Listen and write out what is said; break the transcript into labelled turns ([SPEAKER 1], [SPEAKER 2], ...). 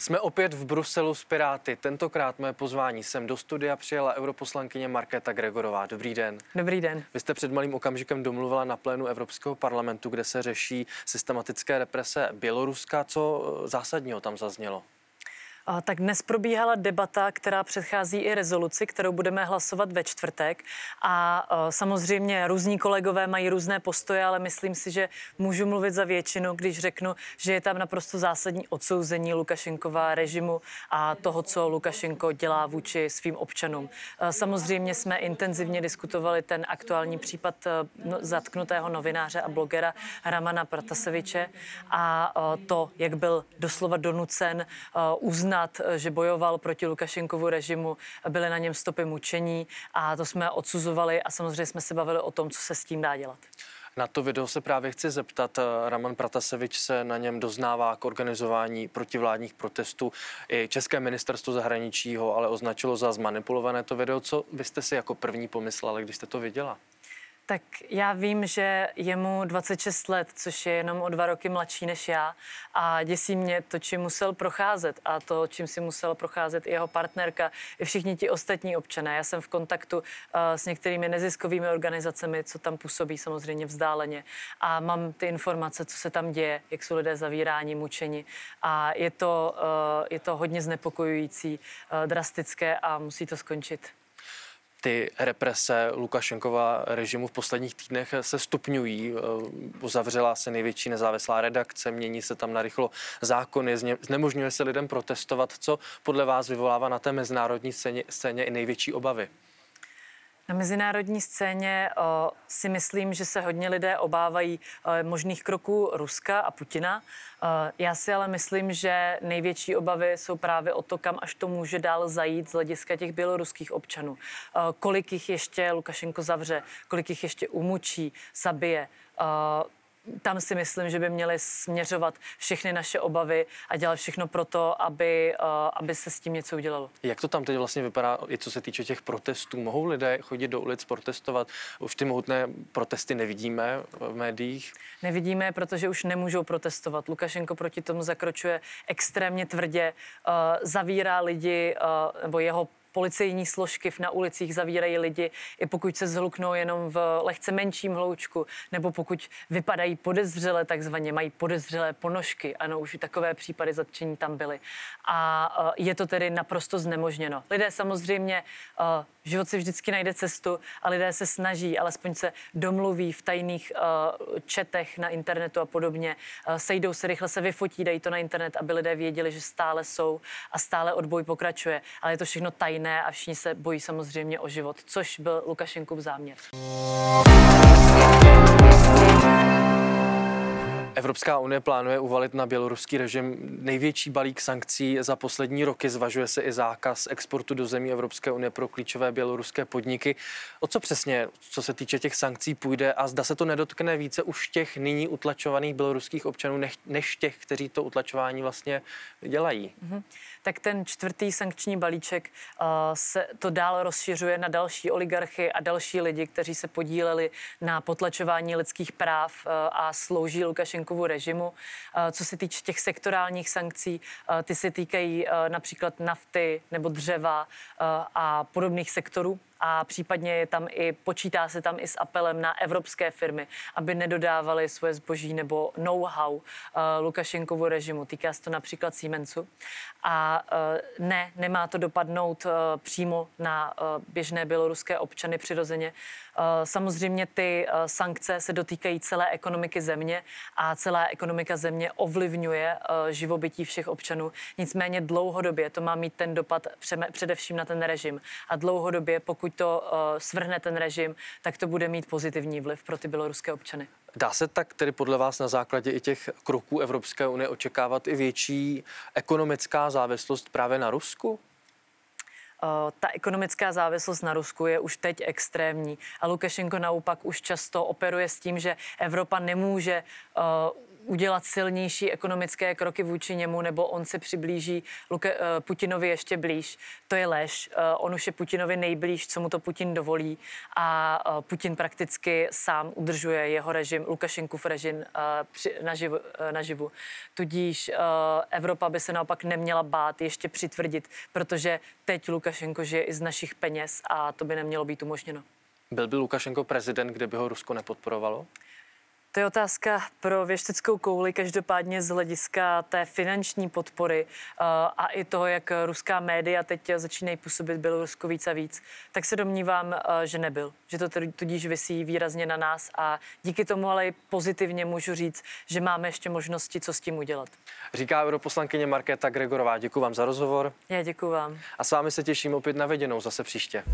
[SPEAKER 1] Jsme opět v Bruselu s Piráty. Tentokrát moje pozvání sem do studia přijela europoslankyně Markéta Gregorová. Dobrý den.
[SPEAKER 2] Dobrý den.
[SPEAKER 1] Vy jste před malým okamžikem domluvila na plénu Evropského parlamentu, kde se řeší systematické represe Běloruska. Co zásadního tam zaznělo?
[SPEAKER 2] Tak dnes probíhala debata, která předchází i rezoluci, kterou budeme hlasovat ve čtvrtek. A samozřejmě různí kolegové mají různé postoje, ale myslím si, že můžu mluvit za většinu, když řeknu, že je tam naprosto zásadní odsouzení Lukašenkova režimu a toho, co Lukašenko dělá vůči svým občanům. Samozřejmě jsme intenzivně diskutovali ten aktuální případ no, zatknutého novináře a blogera Ramana Prataseviče a to, jak byl doslova donucen uznat uznat, eh, že bojoval proti Lukašenkovu režimu, byly na něm stopy mučení a to jsme odsuzovali a samozřejmě jsme se bavili o tom, co se s tím dá dělat.
[SPEAKER 1] Na to video se právě chci zeptat. Eh, Raman Pratasevič se na něm doznává k organizování protivládních protestů. I České ministerstvo zahraničí ho ale označilo za zmanipulované to video. Co vy jste si jako první pomyslela, když jste to viděla?
[SPEAKER 2] Tak já vím, že je mu 26 let, což je jenom o dva roky mladší než já a děsí mě to, čím musel procházet a to, čím si musel procházet i jeho partnerka, i všichni ti ostatní občané. Já jsem v kontaktu uh, s některými neziskovými organizacemi, co tam působí samozřejmě vzdáleně. A mám ty informace, co se tam děje, jak jsou lidé zavíráni, mučeni. A je to, uh, je to hodně znepokojující, uh, drastické a musí to skončit
[SPEAKER 1] ty represe Lukašenkova režimu v posledních týdnech se stupňují. Eh, uzavřela se největší nezávislá redakce, mění se tam narychlo zákony, znemožňuje se lidem protestovat. Co podle vás vyvolává na té mezinárodní scéně, scéně i největší obavy?
[SPEAKER 2] Na mezinárodní scéně o, si myslím, že se hodně lidé obávají o, možných kroků Ruska a Putina. O, já si ale myslím, že největší obavy jsou právě o to, kam až to může dál zajít z hlediska těch běloruských občanů. O, kolik jich ještě Lukašenko zavře, kolik jich ještě umučí, zabije. O, tam si myslím, že by měly směřovat všechny naše obavy a dělat všechno pro to, aby, uh, aby se s tím něco udělalo.
[SPEAKER 1] Jak to tam teď vlastně vypadá, i co se týče těch protestů? Mohou lidé chodit do ulic protestovat? Už ty mohutné protesty nevidíme v médiích?
[SPEAKER 2] Nevidíme, protože už nemůžou protestovat. Lukašenko proti tomu zakročuje extrémně tvrdě, uh, zavírá lidi, uh, nebo jeho policejní složky na ulicích zavírají lidi, i pokud se zhluknou jenom v lehce menším hloučku, nebo pokud vypadají podezřele, takzvaně mají podezřelé ponožky. Ano, už takové případy zatčení tam byly. A e, je to tedy naprosto znemožněno. Lidé samozřejmě, e, život si vždycky najde cestu a lidé se snaží, alespoň se domluví v tajných e, četech na internetu a podobně. Sejdou se, rychle se vyfotí, dají to na internet, aby lidé věděli, že stále jsou a stále odboj pokračuje. Ale je to všechno tajné tajné a všichni se bojí samozřejmě o život, což byl Lukašenkův záměr.
[SPEAKER 1] Evropská unie plánuje uvalit na běloruský režim největší balík sankcí za poslední roky. Zvažuje se i zákaz exportu do zemí Evropské unie pro klíčové běloruské podniky. O co přesně, co se týče těch sankcí, půjde a zda se to nedotkne více už těch nyní utlačovaných běloruských občanů, než těch, kteří to utlačování vlastně dělají? Mm-hmm.
[SPEAKER 2] Tak ten čtvrtý sankční balíček uh, se to dál rozšiřuje na další oligarchy a další lidi, kteří se podíleli na potlačování lidských práv uh, a slouží Lukašenko Lukašenkovu režimu. Eh, co se týče těch sektorálních sankcí, eh, ty se týkají eh, například nafty nebo dřeva a podobných sektorů a případně je tam i, počítá se tam i s apelem na evropské firmy, aby nedodávali svoje zboží nebo know-how uh, Lukašenkovu režimu. Týká se to například Siemensu. A uh, ne, nemá to dopadnout uh, přímo na uh, běžné běloruské občany přirozeně. Uh, samozřejmě ty uh, sankce se dotýkají celé ekonomiky země a celá ekonomika země ovlivňuje uh, živobytí všech občanů. Nicméně dlouhodobě to má mít ten dopad především na ten režim. A dlouhodobě, pokud pokud to uh, svrhne ten režim, tak to bude mít pozitivní vliv pro ty běloruské občany.
[SPEAKER 1] Dá se tak tedy podle vás na základě i těch kroků Evropské unie očekávat i větší ekonomická závislost právě na Rusku?
[SPEAKER 2] Uh, ta ekonomická závislost na Rusku je už teď extrémní a Lukašenko naopak už často operuje s tím, že Evropa nemůže uh, udělat silnější ekonomické kroky vůči němu, nebo on se přiblíží Luke, uh, Putinovi ještě blíž. To je lež. Uh, on už je Putinovi nejblíž, co mu to Putin dovolí a uh, Putin prakticky sám udržuje jeho režim, Lukašenkův režim naživu, naživu. Tudíž Evropa by se naopak neměla bát ještě přitvrdit, protože teď Lukašenko žije i z našich peněz a to by nemělo být umožněno.
[SPEAKER 1] Byl by Lukašenko prezident, kdyby ho Rusko nepodporovalo?
[SPEAKER 2] To je otázka pro věšteckou kouli, každopádně z hlediska té finanční podpory uh, a i toho, jak ruská média teď začínají působit Bělorusko víc a víc, tak se domnívám, uh, že nebyl. Že to tudíž vysí výrazně na nás a díky tomu ale i pozitivně můžu říct, že máme ještě možnosti, co s tím udělat.
[SPEAKER 1] Říká europoslankyně Markéta Gregorová. Děkuji vám za rozhovor.
[SPEAKER 2] Já děkuji vám.
[SPEAKER 1] A s vámi se těším opět na viděnou zase příště.